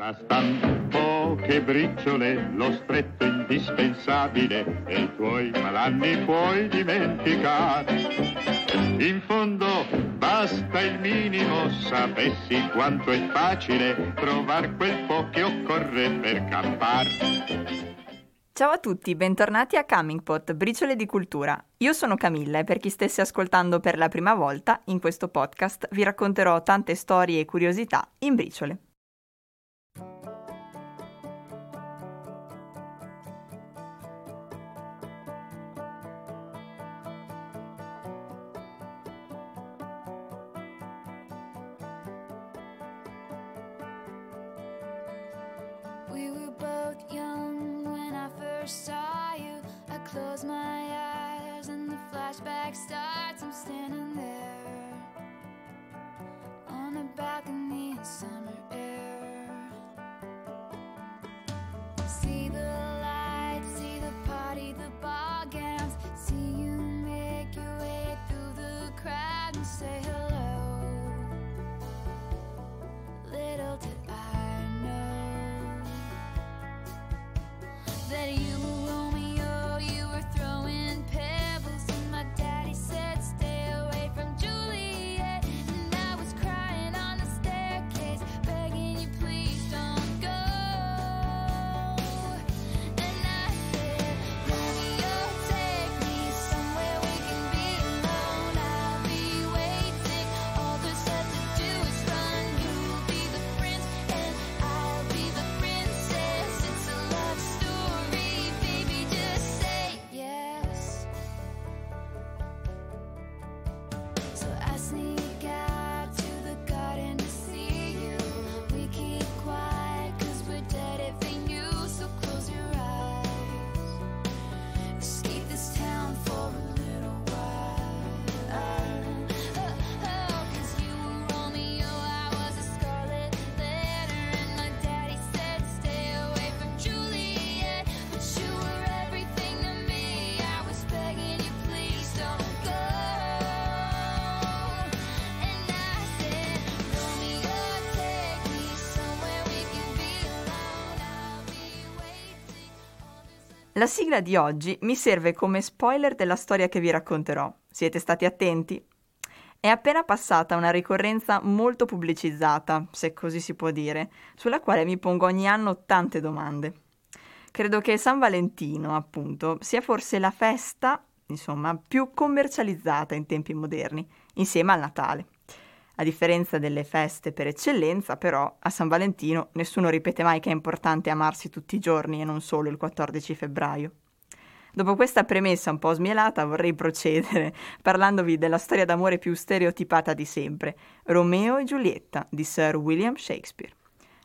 Bastan poche briciole, lo stretto indispensabile e i tuoi malanni puoi dimenticare. In fondo basta il minimo, sapessi quanto è facile trovare quel po' che occorre per campare. Ciao a tutti, bentornati a Coming Pot, briciole di cultura. Io sono Camilla e per chi stesse ascoltando per la prima volta, in questo podcast vi racconterò tante storie e curiosità in briciole. We were both young when I first saw you. I close my eyes and the flashback starts. I'm standing. La sigla di oggi mi serve come spoiler della storia che vi racconterò. Siete stati attenti? È appena passata una ricorrenza molto pubblicizzata, se così si può dire, sulla quale mi pongo ogni anno tante domande. Credo che San Valentino, appunto, sia forse la festa, insomma, più commercializzata in tempi moderni, insieme al Natale. A differenza delle feste per eccellenza, però, a San Valentino nessuno ripete mai che è importante amarsi tutti i giorni e non solo il 14 febbraio. Dopo questa premessa un po' smielata vorrei procedere parlandovi della storia d'amore più stereotipata di sempre, Romeo e Giulietta di Sir William Shakespeare.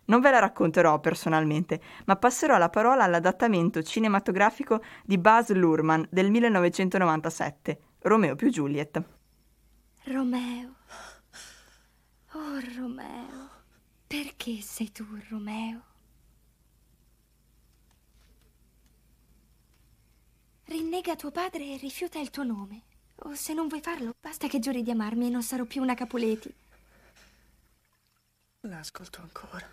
Non ve la racconterò personalmente, ma passerò la parola all'adattamento cinematografico di Buzz Lurman del 1997, Romeo più Juliet. Romeo. Oh, Romeo, perché sei tu, Romeo? Rinnega tuo padre e rifiuta il tuo nome. O se non vuoi farlo, basta che giuri di amarmi e non sarò più una Capuleti. L'ascolto ancora.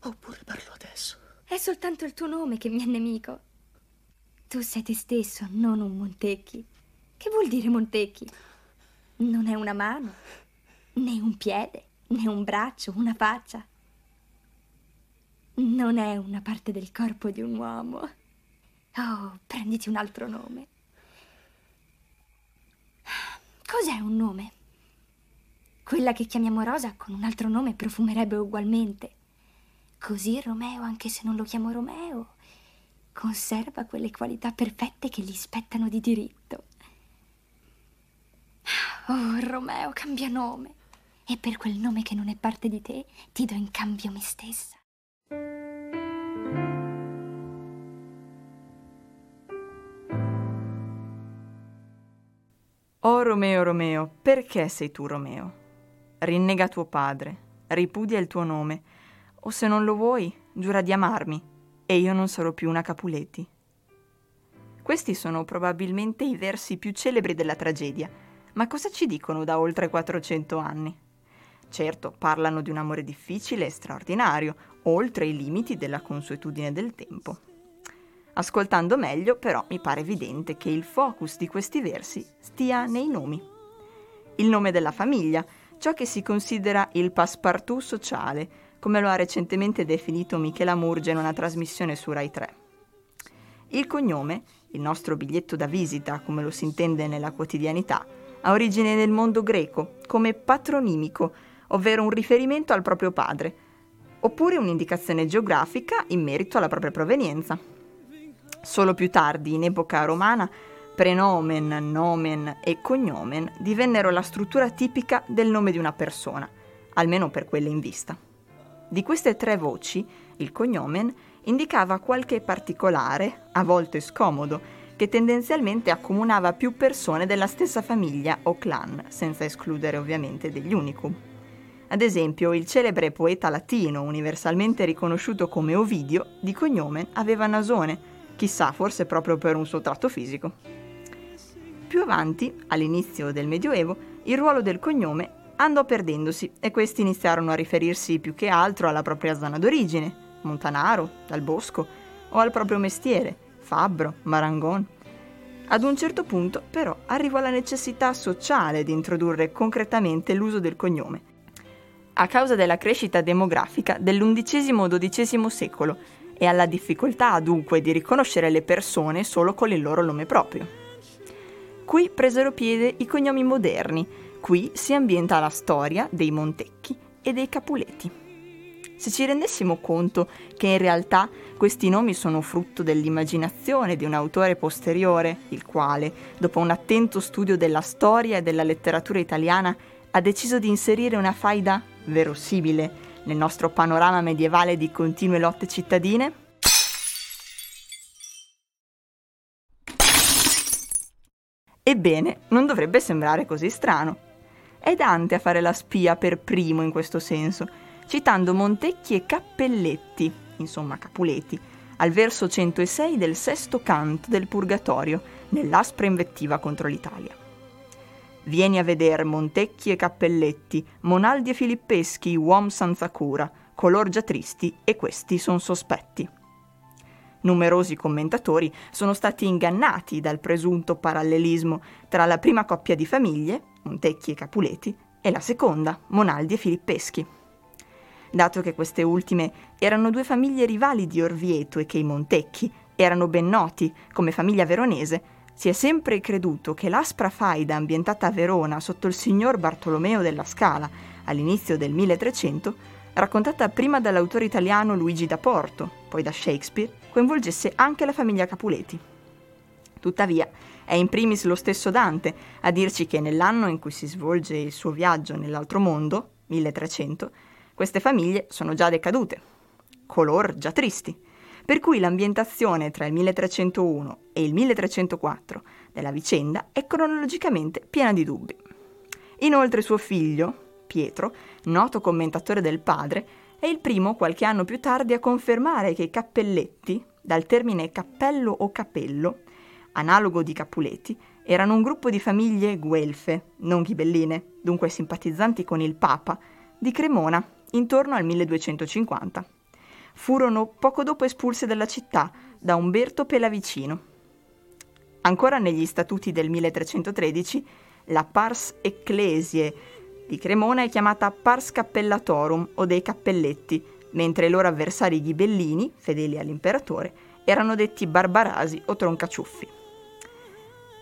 Oppure parlo adesso. È soltanto il tuo nome che mi è nemico. Tu sei te stesso, non un Montecchi. Che vuol dire Montecchi? Non è una mano, né un piede, né un braccio, una faccia. Non è una parte del corpo di un uomo. Oh, prenditi un altro nome. Cos'è un nome? Quella che chiamiamo Rosa con un altro nome profumerebbe ugualmente. Così Romeo, anche se non lo chiamo Romeo, conserva quelle qualità perfette che gli spettano di diritto. Oh, Romeo, cambia nome. E per quel nome che non è parte di te, ti do in cambio me stessa. Oh Romeo, Romeo, perché sei tu Romeo? Rinnega tuo padre, ripudia il tuo nome, o se non lo vuoi, giura di amarmi, e io non sarò più una Capuleti. Questi sono probabilmente i versi più celebri della tragedia, ma cosa ci dicono da oltre 400 anni? Certo, parlano di un amore difficile e straordinario, oltre i limiti della consuetudine del tempo. Ascoltando meglio, però, mi pare evidente che il focus di questi versi stia nei nomi. Il nome della famiglia, ciò che si considera il passepartout sociale, come lo ha recentemente definito Michela Murge in una trasmissione su Rai 3. Il cognome, il nostro biglietto da visita, come lo si intende nella quotidianità, ha origine nel mondo greco, come patronimico, ovvero un riferimento al proprio padre, oppure un'indicazione geografica in merito alla propria provenienza. Solo più tardi, in epoca romana, prenomen, nomen e cognomen divennero la struttura tipica del nome di una persona, almeno per quelle in vista. Di queste tre voci, il cognomen indicava qualche particolare, a volte scomodo, che tendenzialmente accomunava più persone della stessa famiglia o clan, senza escludere ovviamente degli unicum. Ad esempio, il celebre poeta latino, universalmente riconosciuto come Ovidio, di cognome aveva Nasone, chissà, forse proprio per un suo tratto fisico. Più avanti, all'inizio del Medioevo, il ruolo del cognome andò perdendosi e questi iniziarono a riferirsi più che altro alla propria zona d'origine, Montanaro, Dal Bosco, o al proprio mestiere, Fabbro, Marangon. Ad un certo punto, però, arrivò la necessità sociale di introdurre concretamente l'uso del cognome, a causa della crescita demografica dell'undicesimo-dodicesimo secolo e alla difficoltà dunque di riconoscere le persone solo con il loro nome proprio. Qui presero piede i cognomi moderni, qui si ambienta la storia dei Montecchi e dei Capuleti. Se ci rendessimo conto che in realtà questi nomi sono frutto dell'immaginazione di un autore posteriore, il quale, dopo un attento studio della storia e della letteratura italiana, ha deciso di inserire una faida verosimile nel nostro panorama medievale di continue lotte cittadine? Ebbene, non dovrebbe sembrare così strano. È Dante a fare la spia per primo in questo senso, citando Montecchi e Cappelletti, insomma Capuleti, al verso 106 del sesto canto del Purgatorio, nell'aspra invettiva contro l'Italia. Vieni a veder Montecchi e Cappelletti, Monaldi e Filippeschi, uom senza cura, color già tristi e questi son sospetti. Numerosi commentatori sono stati ingannati dal presunto parallelismo tra la prima coppia di famiglie, Montecchi e Capuleti, e la seconda, Monaldi e Filippeschi. Dato che queste ultime erano due famiglie rivali di Orvieto e che i Montecchi erano ben noti come famiglia veronese, si è sempre creduto che l'aspra faida ambientata a Verona sotto il signor Bartolomeo della Scala all'inizio del 1300, raccontata prima dall'autore italiano Luigi da Porto, poi da Shakespeare, coinvolgesse anche la famiglia Capuleti. Tuttavia, è in primis lo stesso Dante a dirci che nell'anno in cui si svolge il suo viaggio nell'altro mondo, 1300, queste famiglie sono già decadute, color già tristi, per cui l'ambientazione tra il 1301 e il 1304 della vicenda è cronologicamente piena di dubbi. Inoltre suo figlio, Pietro, noto commentatore del padre, è il primo qualche anno più tardi a confermare che i cappelletti, dal termine cappello o capello, analogo di Capuleti, erano un gruppo di famiglie guelfe, non ghibelline, dunque simpatizzanti con il Papa, di Cremona, intorno al 1250 furono poco dopo espulse dalla città da Umberto Pelavicino. Ancora negli statuti del 1313, la Pars Ecclesiae di Cremona è chiamata Pars Cappellatorum o dei Cappelletti, mentre i loro avversari ghibellini, fedeli all'imperatore, erano detti Barbarasi o Troncaciuffi.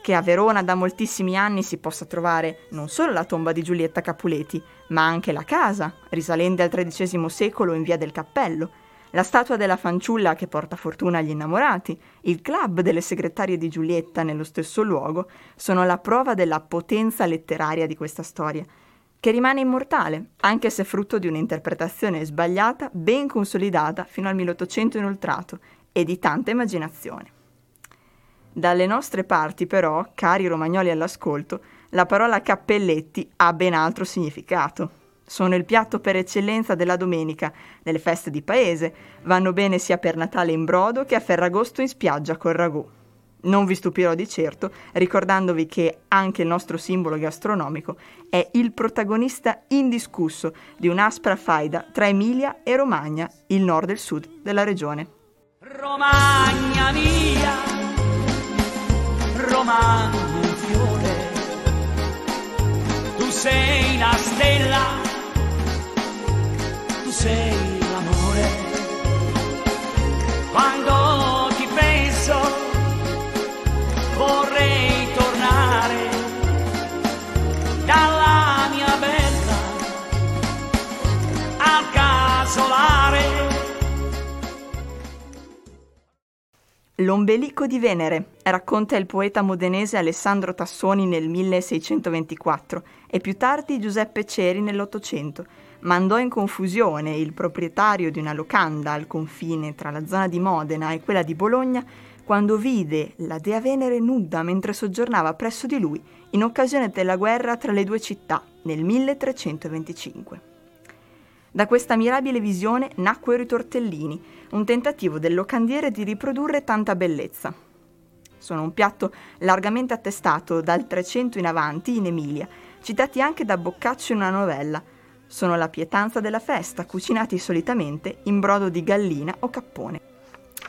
Che a Verona da moltissimi anni si possa trovare non solo la tomba di Giulietta Capuleti, ma anche la casa, risalente al XIII secolo in via del Cappello, la statua della fanciulla che porta fortuna agli innamorati, il club delle segretarie di Giulietta nello stesso luogo, sono la prova della potenza letteraria di questa storia, che rimane immortale, anche se frutto di un'interpretazione sbagliata, ben consolidata fino al 1800 inoltrato e di tanta immaginazione. Dalle nostre parti, però, cari romagnoli all'ascolto, la parola cappelletti ha ben altro significato. Sono il piatto per eccellenza della domenica, nelle feste di paese. Vanno bene sia per Natale in brodo che a Ferragosto in spiaggia col ragù. Non vi stupirò di certo ricordandovi che anche il nostro simbolo gastronomico è il protagonista indiscusso di un'aspra faida tra Emilia e Romagna, il nord e il sud della regione. Romagna mia, Romagna un fiore, tu sei sei l'amore. Quando ti penso vorrei tornare dalla mia bella al casolare. L'ombelico di Venere racconta il poeta modenese Alessandro Tassoni nel 1624 e più tardi Giuseppe Ceri nell'Ottocento. Mandò in confusione il proprietario di una locanda al confine tra la zona di Modena e quella di Bologna quando vide la dea Venere nuda mentre soggiornava presso di lui in occasione della guerra tra le due città nel 1325. Da questa mirabile visione nacquero i tortellini, un tentativo del locandiere di riprodurre tanta bellezza. Sono un piatto largamente attestato dal 300 in avanti in Emilia, citati anche da Boccaccio in una novella. Sono la pietanza della festa, cucinati solitamente in brodo di gallina o cappone.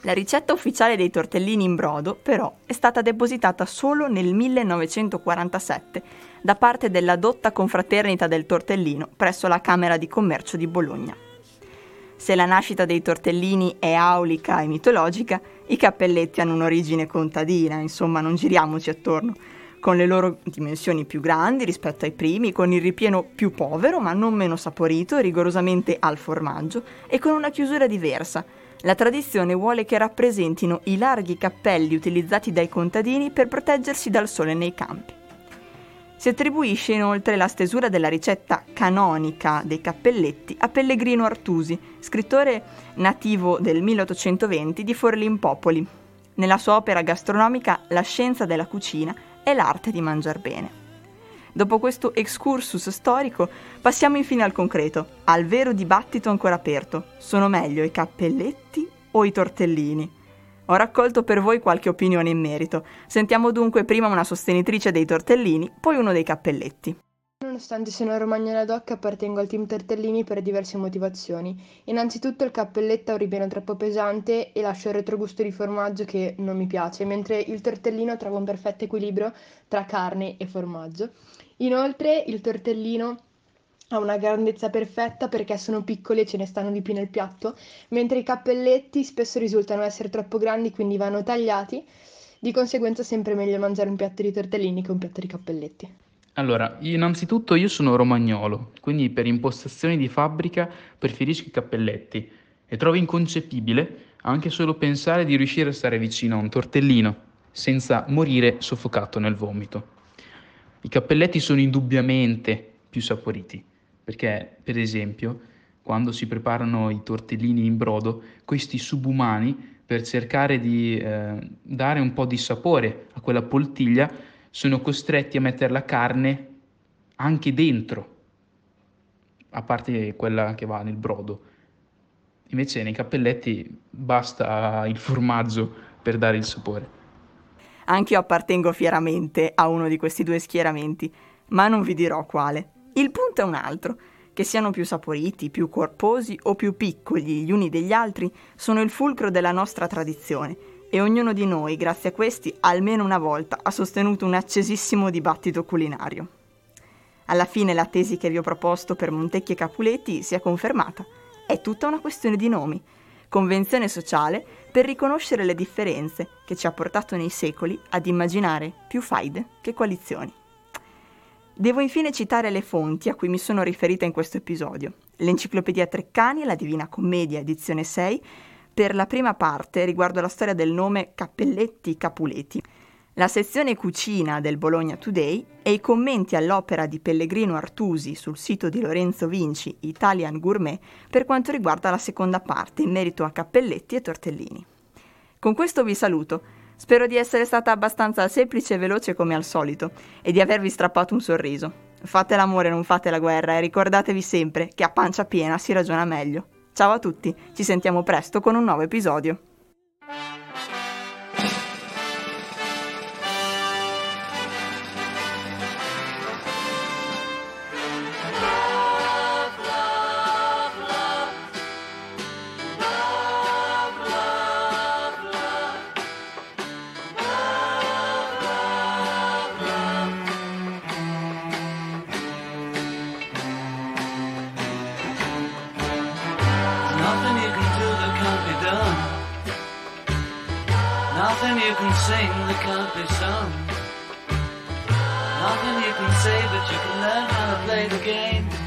La ricetta ufficiale dei tortellini in brodo, però, è stata depositata solo nel 1947 da parte della dotta confraternita del tortellino presso la Camera di Commercio di Bologna. Se la nascita dei tortellini è aulica e mitologica, i cappelletti hanno un'origine contadina, insomma non giriamoci attorno, con le loro dimensioni più grandi rispetto ai primi, con il ripieno più povero ma non meno saporito, rigorosamente al formaggio e con una chiusura diversa, la tradizione vuole che rappresentino i larghi cappelli utilizzati dai contadini per proteggersi dal sole nei campi. Si attribuisce inoltre la stesura della ricetta canonica dei cappelletti a Pellegrino Artusi, scrittore nativo del 1820 di Forlimpopoli. Nella sua opera gastronomica La scienza della cucina e l'arte di mangiar bene. Dopo questo excursus storico, passiamo infine al concreto, al vero dibattito ancora aperto. Sono meglio i cappelletti o i tortellini? Ho raccolto per voi qualche opinione in merito. Sentiamo dunque prima una sostenitrice dei tortellini, poi uno dei cappelletti. Nonostante siano romagnola doc, appartengo al team tortellini per diverse motivazioni. Innanzitutto il cappelletto ha un ripieno troppo pesante e lascia il retrogusto di formaggio che non mi piace, mentre il tortellino trova un perfetto equilibrio tra carne e formaggio. Inoltre il tortellino ha una grandezza perfetta perché sono piccoli e ce ne stanno di più nel piatto, mentre i cappelletti spesso risultano essere troppo grandi, quindi vanno tagliati. Di conseguenza è sempre meglio mangiare un piatto di tortellini che un piatto di cappelletti. Allora, innanzitutto io sono romagnolo, quindi per impostazioni di fabbrica preferisco i cappelletti e trovo inconcepibile anche solo pensare di riuscire a stare vicino a un tortellino senza morire soffocato nel vomito. I cappelletti sono indubbiamente più saporiti, perché per esempio quando si preparano i tortellini in brodo, questi subumani per cercare di eh, dare un po' di sapore a quella poltiglia sono costretti a mettere la carne anche dentro, a parte quella che va nel brodo. Invece nei cappelletti basta il formaggio per dare il sapore. Anch'io appartengo fieramente a uno di questi due schieramenti, ma non vi dirò quale. Il punto è un altro. Che siano più saporiti, più corposi o più piccoli gli uni degli altri, sono il fulcro della nostra tradizione e ognuno di noi, grazie a questi, almeno una volta ha sostenuto un accesissimo dibattito culinario. Alla fine la tesi che vi ho proposto per Montecchi e Capuletti si è confermata. È tutta una questione di nomi convenzione sociale per riconoscere le differenze che ci ha portato nei secoli ad immaginare più faide che coalizioni. Devo infine citare le fonti a cui mi sono riferita in questo episodio. L'Enciclopedia Treccani e la Divina Commedia, edizione 6, per la prima parte riguardo la storia del nome Cappelletti Capuleti la sezione cucina del Bologna Today e i commenti all'opera di Pellegrino Artusi sul sito di Lorenzo Vinci, Italian Gourmet, per quanto riguarda la seconda parte in merito a cappelletti e tortellini. Con questo vi saluto. Spero di essere stata abbastanza semplice e veloce come al solito e di avervi strappato un sorriso. Fate l'amore, non fate la guerra e ricordatevi sempre che a pancia piena si ragiona meglio. Ciao a tutti, ci sentiamo presto con un nuovo episodio. Nothing you can sing that can't be sung. Nothing you can say, but you can learn how to play the game.